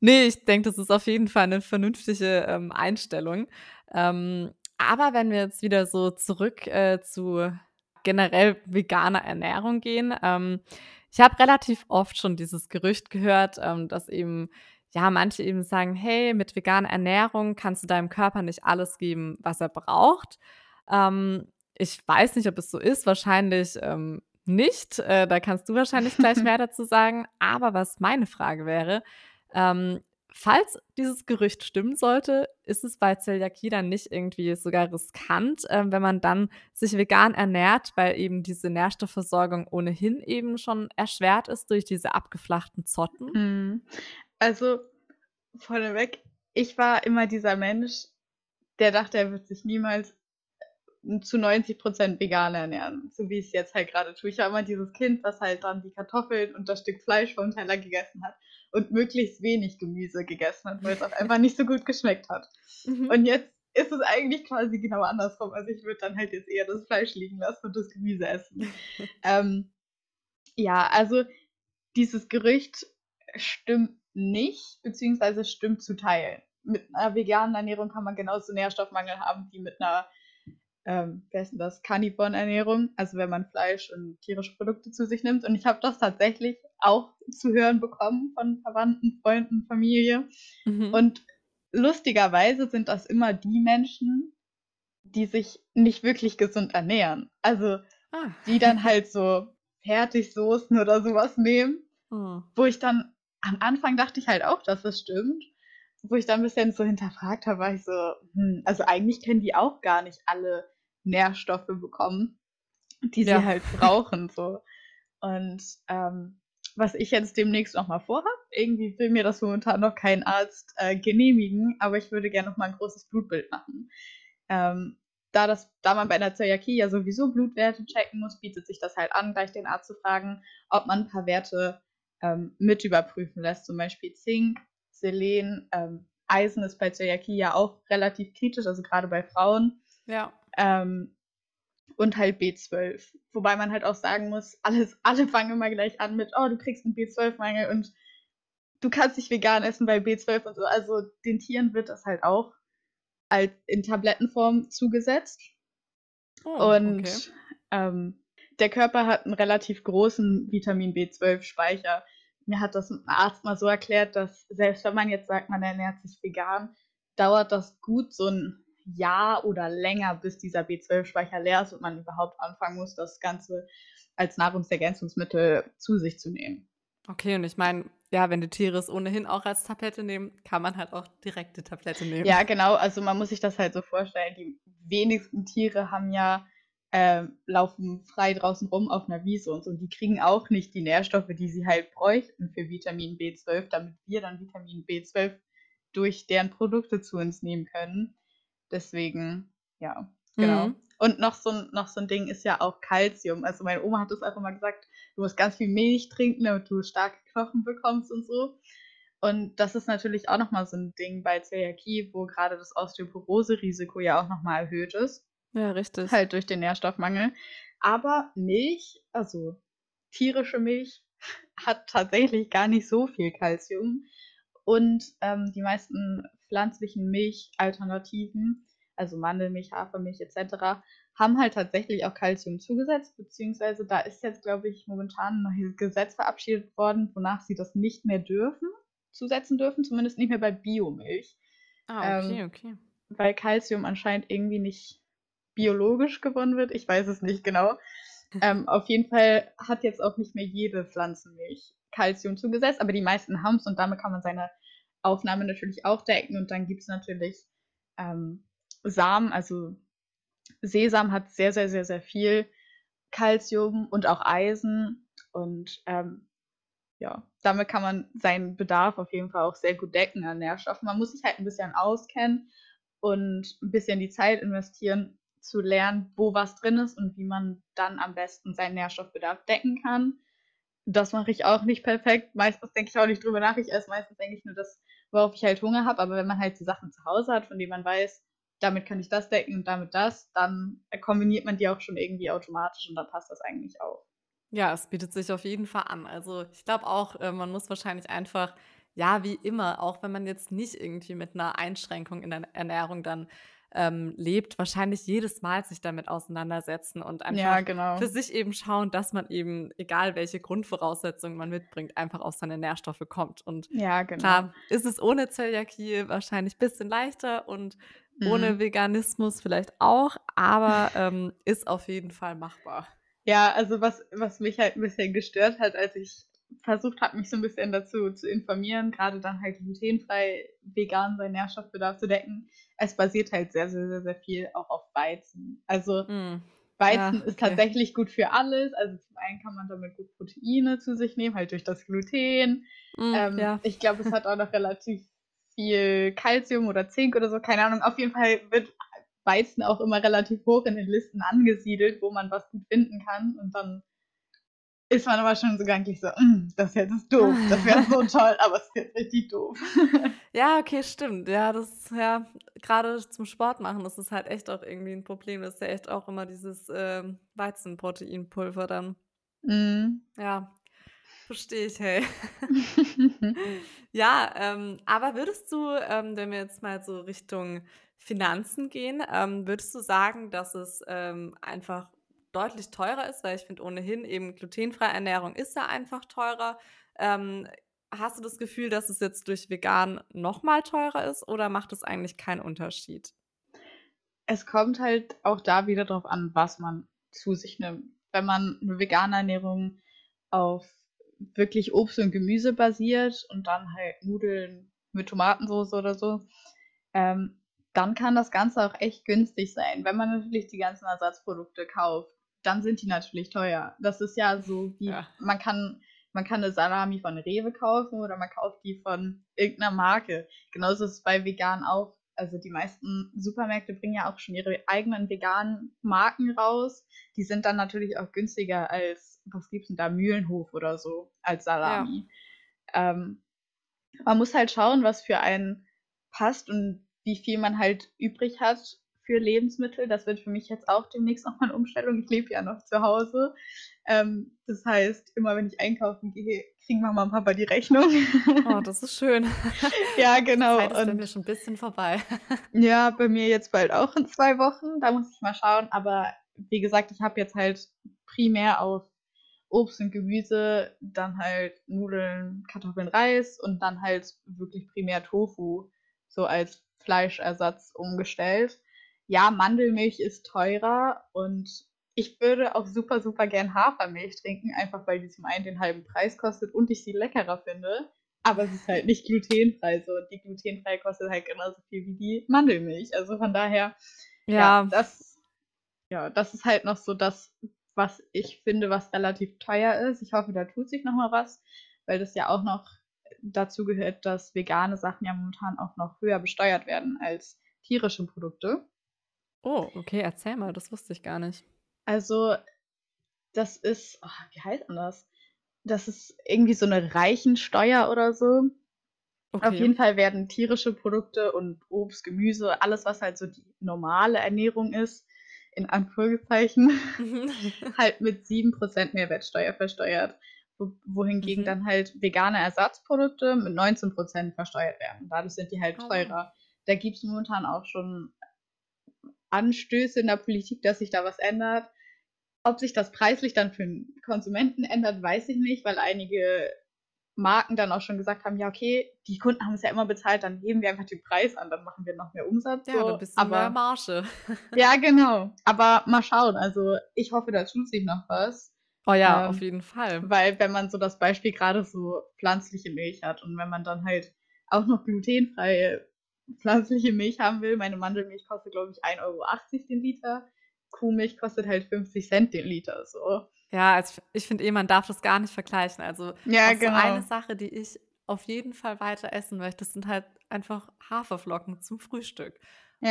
Nee, ich denke, das ist auf jeden Fall eine vernünftige, ähm, Einstellung. Ähm, aber wenn wir jetzt wieder so zurück, äh, zu generell veganer Ernährung gehen, ähm, ich habe relativ oft schon dieses Gerücht gehört, ähm, dass eben ja, manche eben sagen: „Hey, mit veganer Ernährung kannst du deinem Körper nicht alles geben, was er braucht.“ Ähm, ich weiß nicht, ob es so ist, wahrscheinlich, ähm, nicht. Äh, da kannst du wahrscheinlich gleich mehr dazu sagen. Aber was meine Frage wäre, ähm, falls dieses Gerücht stimmen sollte, ist es bei Zöliakie dann nicht irgendwie sogar riskant, ähm, wenn man dann sich vegan ernährt, weil eben diese Nährstoffversorgung ohnehin eben schon erschwert ist durch diese abgeflachten Zotten? Mhm. Also, vorneweg, ich war immer dieser Mensch, der dachte, er wird sich niemals zu 90% vegan ernähren, so wie ich es jetzt halt gerade tue. Ich war immer dieses Kind, was halt dann die Kartoffeln und das Stück Fleisch vom Teller gegessen hat und möglichst wenig Gemüse gegessen hat, weil es auch einfach nicht so gut geschmeckt hat. Mhm. Und jetzt ist es eigentlich quasi genau andersrum. Also ich würde dann halt jetzt eher das Fleisch liegen lassen und das Gemüse essen. ähm, ja, also dieses Gerücht stimmt nicht, beziehungsweise stimmt zu teilen. Mit einer veganen Ernährung kann man genauso Nährstoffmangel haben wie mit einer ähm, wie heißt denn das, Carnivore-Ernährung, also wenn man Fleisch und tierische Produkte zu sich nimmt. Und ich habe das tatsächlich auch zu hören bekommen von Verwandten, Freunden, Familie. Mhm. Und lustigerweise sind das immer die Menschen, die sich nicht wirklich gesund ernähren. Also ah. die dann halt so Fertigsoßen oder sowas nehmen, oh. wo ich dann am Anfang dachte ich halt auch, dass das stimmt wo ich dann ein bisschen so hinterfragt habe, war ich so, hm, also eigentlich können die auch gar nicht alle Nährstoffe bekommen, die sie ja. halt brauchen. So. Und ähm, was ich jetzt demnächst nochmal vorhabe, irgendwie will mir das momentan noch kein Arzt äh, genehmigen, aber ich würde gerne nochmal ein großes Blutbild machen. Ähm, da, das, da man bei einer Zöliakie ja sowieso Blutwerte checken muss, bietet sich das halt an, gleich den Arzt zu fragen, ob man ein paar Werte ähm, mit überprüfen lässt, zum Beispiel Zink, Selen, ähm, Eisen ist bei Zöliakie ja auch relativ kritisch, also gerade bei Frauen. Ja. Ähm, und halt B12. Wobei man halt auch sagen muss, alles, alle fangen immer gleich an mit, oh, du kriegst einen B12-Mangel und du kannst nicht vegan essen bei B12 und so. Also den Tieren wird das halt auch als in Tablettenform zugesetzt. Oh, und okay. ähm, der Körper hat einen relativ großen Vitamin B12-Speicher mir hat das ein Arzt mal so erklärt, dass selbst wenn man jetzt sagt, man ernährt sich vegan, dauert das gut so ein Jahr oder länger, bis dieser B12-Speicher leer ist und man überhaupt anfangen muss, das Ganze als Nahrungsergänzungsmittel zu sich zu nehmen. Okay, und ich meine, ja, wenn die Tiere es ohnehin auch als Tablette nehmen, kann man halt auch direkte Tablette nehmen. Ja, genau. Also man muss sich das halt so vorstellen. Die wenigsten Tiere haben ja äh, laufen frei draußen rum auf einer Wiese und so. Und die kriegen auch nicht die Nährstoffe, die sie halt bräuchten für Vitamin B12, damit wir dann Vitamin B12 durch deren Produkte zu uns nehmen können. Deswegen, ja, genau. Mhm. Und noch so, ein, noch so ein Ding ist ja auch Kalzium. Also meine Oma hat das einfach mal gesagt, du musst ganz viel Milch trinken, damit du starke Knochen bekommst und so. Und das ist natürlich auch nochmal so ein Ding bei Zöliakie, wo gerade das Osteoporose-Risiko ja auch nochmal erhöht ist. Ja, richtig. Halt durch den Nährstoffmangel. Aber Milch, also tierische Milch, hat tatsächlich gar nicht so viel Kalzium. Und ähm, die meisten pflanzlichen Milchalternativen, also Mandelmilch, Hafermilch etc., haben halt tatsächlich auch Kalzium zugesetzt, beziehungsweise da ist jetzt, glaube ich, momentan ein neues Gesetz verabschiedet worden, wonach sie das nicht mehr dürfen, zusetzen dürfen, zumindest nicht mehr bei Biomilch. Ah, okay, ähm, okay. Weil Kalzium anscheinend irgendwie nicht biologisch gewonnen wird. Ich weiß es nicht genau. Ähm, auf jeden Fall hat jetzt auch nicht mehr jede Pflanzenmilch Kalzium zugesetzt, aber die meisten haben es und damit kann man seine Aufnahme natürlich auch decken. Und dann gibt es natürlich ähm, Samen, also Sesam hat sehr, sehr, sehr, sehr viel Kalzium und auch Eisen. Und ähm, ja, damit kann man seinen Bedarf auf jeden Fall auch sehr gut decken an Nährstoffen. Man muss sich halt ein bisschen auskennen und ein bisschen die Zeit investieren, zu lernen, wo was drin ist und wie man dann am besten seinen Nährstoffbedarf decken kann. Das mache ich auch nicht perfekt. Meistens denke ich auch nicht drüber nach. Ich esse meistens denke ich nur das, worauf ich halt Hunger habe. Aber wenn man halt die Sachen zu Hause hat, von denen man weiß, damit kann ich das decken und damit das, dann kombiniert man die auch schon irgendwie automatisch und dann passt das eigentlich auch. Ja, es bietet sich auf jeden Fall an. Also ich glaube auch, äh, man muss wahrscheinlich einfach ja, wie immer, auch wenn man jetzt nicht irgendwie mit einer Einschränkung in der Ernährung dann ähm, lebt, wahrscheinlich jedes Mal sich damit auseinandersetzen und einfach Ja, genau. für sich eben schauen, dass man eben, egal welche Grundvoraussetzungen man mitbringt, einfach auf seine Nährstoffe kommt. Und Ja, genau. klar, ist es ohne Zöliakie wahrscheinlich ein bisschen leichter und ohne Mhm. Veganismus vielleicht auch, aber ähm, ist auf jeden Fall machbar. Ja, also was, was mich halt ein bisschen gestört hat, als ich versucht habe, mich so ein bisschen dazu zu informieren, gerade dann halt glutenfrei, vegan seinen Nährstoffbedarf zu decken. Es basiert halt sehr, sehr, sehr, sehr viel auch auf Weizen. Also Mm, Weizen ja, ist okay. tatsächlich gut für alles. Also zum einen kann man damit gut Proteine zu sich nehmen, halt durch das Gluten. Mm, Ähm, ja. ich glaube, es hat auch noch relativ viel Kalzium oder Zink oder so, keine Ahnung. Auf jeden Fall wird Weizen auch immer relativ hoch in den Listen angesiedelt, wo man was gut finden kann. Und dann ist man aber schon so gedanklich so, "Mm, das jetzt ist doof, das wäre so toll, aber es ist jetzt richtig doof. Ja, okay, stimmt. Ja, das, ja, gerade zum Sport machen, das ist halt echt auch irgendwie ein Problem. Das ist ja echt auch immer dieses ähm, Weizenproteinpulver dann. Mm. Ja, verstehe ich, hey. Ja, ähm, aber würdest du, ähm, wenn wir jetzt mal so Richtung Finanzen gehen, ähm, würdest du sagen, dass es ähm, einfach deutlich teurer ist? Weil ich finde ohnehin eben glutenfreie Ernährung ist ja einfach teurer. Ähm, hast du das Gefühl, dass es jetzt durch vegan noch mal teurer ist oder macht es eigentlich keinen Unterschied? Es kommt halt auch da wieder drauf an, was man zu sich nimmt. Wenn man eine vegane Ernährung auf wirklich Obst und Gemüse basiert und dann halt Nudeln mit Tomatensauce oder so, ähm, dann kann das Ganze auch echt günstig sein. Wenn man natürlich die ganzen Ersatzprodukte kauft, dann sind die natürlich teuer. Das ist ja so wie, Ja. man kann, man kann eine Salami von Rewe kaufen oder man kauft die von irgendeiner Marke. Genauso ist es bei vegan auch. Also die meisten Supermärkte bringen ja auch schon ihre eigenen veganen Marken raus. Die sind dann natürlich auch günstiger als, was gibt's denn da, Mühlenhof oder so, als Salami. Ähm, man muss halt schauen, was für einen passt und wie viel man halt übrig hat für Lebensmittel. Das wird für mich jetzt auch demnächst nochmal eine Umstellung. Ich lebe ja noch zu Hause. Ähm, das heißt, immer wenn ich einkaufen gehe, kriegen Mama und Papa die Rechnung. Oh, das ist schön. ja, Die genau. Zeit ist bei Und mir schon ein bisschen vorbei. ja, bei mir jetzt bald auch in zwei Wochen. Da muss ich mal schauen. Aber wie gesagt, ich habe jetzt halt primär auf Obst und Gemüse, dann halt Nudeln, Kartoffeln, Reis und dann halt wirklich primär Tofu so als Fleischersatz umgestellt. Ja, Mandelmilch ist teurer und ich würde auch super, super gern Hafermilch trinken, einfach weil die zum einen den halben Preis kostet und ich sie leckerer finde. Aber es ist halt nicht glutenfrei so. Die glutenfreie kostet halt genauso viel wie die Mandelmilch. Also von daher, ja, Ja, das, ja, das ist halt noch so das, was ich finde, was relativ teuer ist. Ich hoffe, da tut sich noch mal was, weil das ja auch noch dazu gehört, dass vegane Sachen ja momentan auch noch höher besteuert werden als tierische Produkte. Oh, okay, erzähl mal, das wusste ich gar nicht. Also, das ist, ah, wie heißt denn das? Das ist irgendwie so eine Reichensteuer oder so. Auf Okay. jeden Fall werden tierische Produkte und Obst, Gemüse, alles, was halt so die normale Ernährung ist, in Anführungszeichen, halt mit 7% Mehrwertsteuer versteuert. Wo, wohingegen Mhm. dann halt vegane Ersatzprodukte mit 19% versteuert werden. Dadurch sind die halt wow. teurer. Da gibt es momentan auch schon Anstöße in der Politik, dass sich da was ändert. Ob sich das preislich dann für den Konsumenten ändert, weiß ich nicht, weil einige Marken dann auch schon gesagt haben, ja, okay, die Kunden haben es ja immer bezahlt, dann heben wir einfach den Preis an, dann machen wir noch mehr Umsatz. Ja, so. ein bisschen mehr aber Marge. ja, genau. Aber mal schauen. Also ich hoffe, da tut sich noch was. Oh ja, Ähm, auf jeden Fall. Weil wenn man so das Beispiel gerade so pflanzliche Milch hat und wenn man dann halt auch noch glutenfreie pflanzliche Milch haben will, meine Mandelmilch kostet, glaube ich, 1,80 Euro den Liter. Kuhmilch kostet halt 50 Cent den Liter. So. Ja, also ich finde eh, man darf das gar nicht vergleichen. Also Ja, auch so eine genau. Sache, die ich auf jeden Fall weiter essen möchte, sind halt einfach Haferflocken zum Frühstück.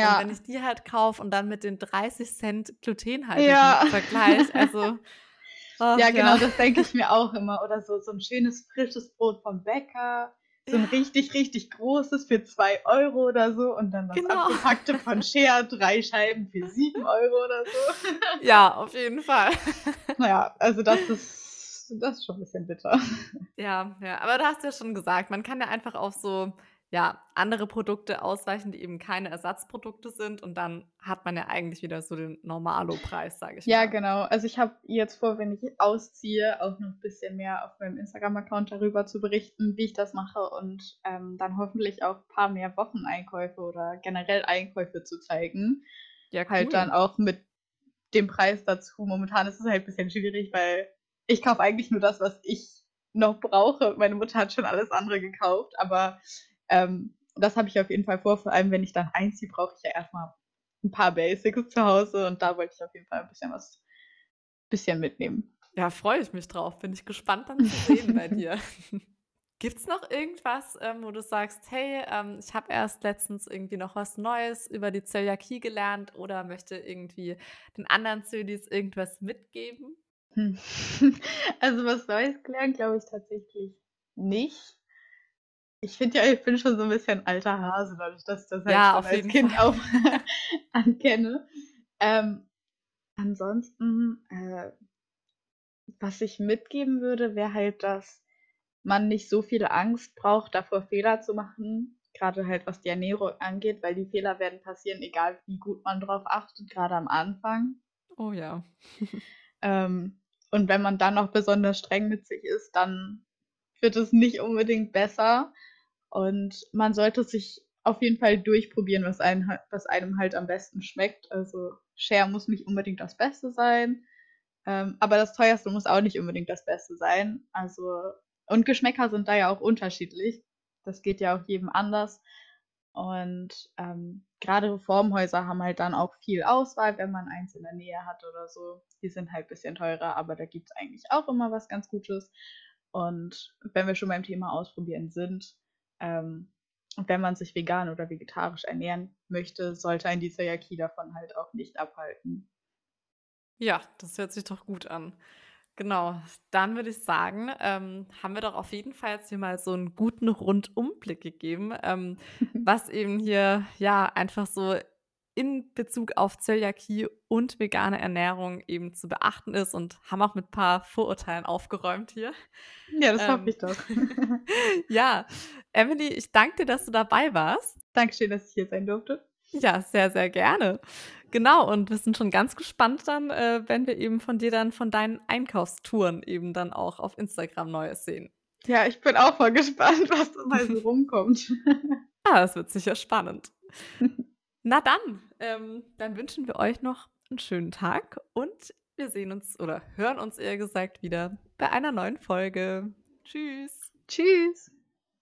Und Ja. wenn ich die halt kaufe und dann mit den 30 Cent glutenhaltigen Ja. vergleiche, also ach, Ja, genau, das denke ich mir auch immer. Oder so, so ein schönes frisches Brot vom Bäcker. So ein richtig, richtig großes für 2 Euro oder so. Und dann das Genau. abgepackte von Share, drei Scheiben für 7 Euro oder so. Ja, auf jeden Fall. Naja, also das ist das, das ist schon ein bisschen bitter. Ja, ja, aber du hast ja schon gesagt, man kann ja einfach auf so ja, andere Produkte ausweichen, die eben keine Ersatzprodukte sind und dann hat man ja eigentlich wieder so den Normalo-Preis, sage ich Ja, mal. genau. Also ich habe jetzt vor, wenn ich ausziehe, auch noch ein bisschen mehr auf meinem Instagram-Account darüber zu berichten, wie ich das mache und ähm, dann hoffentlich auch ein paar mehr Wocheneinkäufe oder generell Einkäufe zu zeigen. Ja, Halt dann cool. auch mit dem Preis dazu. Momentan ist es halt ein bisschen schwierig, weil ich kaufe eigentlich nur das, was ich noch brauche. Meine Mutter hat schon alles andere gekauft, aber ähm, das habe ich auf jeden Fall vor. Vor allem, wenn ich dann einziehe, brauche ich ja erstmal ein paar Basics zu Hause und da wollte ich auf jeden Fall ein bisschen was bisschen mitnehmen. Ja, freue ich mich drauf. Bin ich gespannt dann zu sehen bei dir. Gibt's noch irgendwas, ähm, wo du sagst, hey, ähm, ich habe erst letztens irgendwie noch was Neues über die Zöliakie gelernt oder möchte irgendwie den anderen Zölis irgendwas mitgeben? Hm. Also was Neues gelernt, glaube ich tatsächlich nicht. Ich finde ja, ich bin schon so ein bisschen alter Hase, dadurch, dass ich das halt Ja, schon als Kind Fall. auch ankenne. Ähm, ansonsten, äh, was ich mitgeben würde, wäre halt, dass man nicht so viel Angst braucht, davor Fehler zu machen, gerade halt was die Ernährung angeht, weil die Fehler werden passieren, egal wie gut man drauf achtet, gerade am Anfang. Oh ja. Ähm, und wenn man dann noch besonders streng mit sich ist, dann wird es nicht unbedingt besser. Und man sollte sich auf jeden Fall durchprobieren, was, halt- was einem halt am besten schmeckt. Also Share muss nicht unbedingt das Beste sein, ähm, aber das teuerste muss auch nicht unbedingt das Beste sein. Also, und Geschmäcker sind da ja auch unterschiedlich. Das geht ja auch jedem anders. Und ähm, gerade Reformhäuser haben halt dann auch viel Auswahl, wenn man eins in der Nähe hat oder so. Die sind halt ein bisschen teurer, aber da gibt es eigentlich auch immer was ganz Gutes. Und wenn wir schon beim Thema Ausprobieren sind, ähm, wenn man sich vegan oder vegetarisch ernähren möchte, sollte ein die Zöliakie davon halt auch nicht abhalten. Ja, das hört sich doch gut an. Genau, dann würde ich sagen, ähm, haben wir doch auf jeden Fall jetzt hier mal so einen guten Rundumblick gegeben, ähm, was eben hier ja einfach so in Bezug auf Zöliakie und vegane Ernährung eben zu beachten ist und haben auch mit ein paar Vorurteilen aufgeräumt hier. Ja, das hoffe Ähm, ich doch. ja, Emily, ich danke dir, dass du dabei warst. Dankeschön, dass ich hier sein durfte. Ja, sehr, sehr gerne. Genau, und wir sind schon ganz gespannt dann, äh, wenn wir eben von dir dann von deinen Einkaufstouren eben dann auch auf Instagram Neues sehen. Ja, ich bin auch voll gespannt, was dabei so rumkommt. Ah, das wird sicher spannend. Na dann, ähm, dann wünschen wir euch noch einen schönen Tag und wir sehen uns oder hören uns eher gesagt wieder bei einer neuen Folge. Tschüss. Tschüss.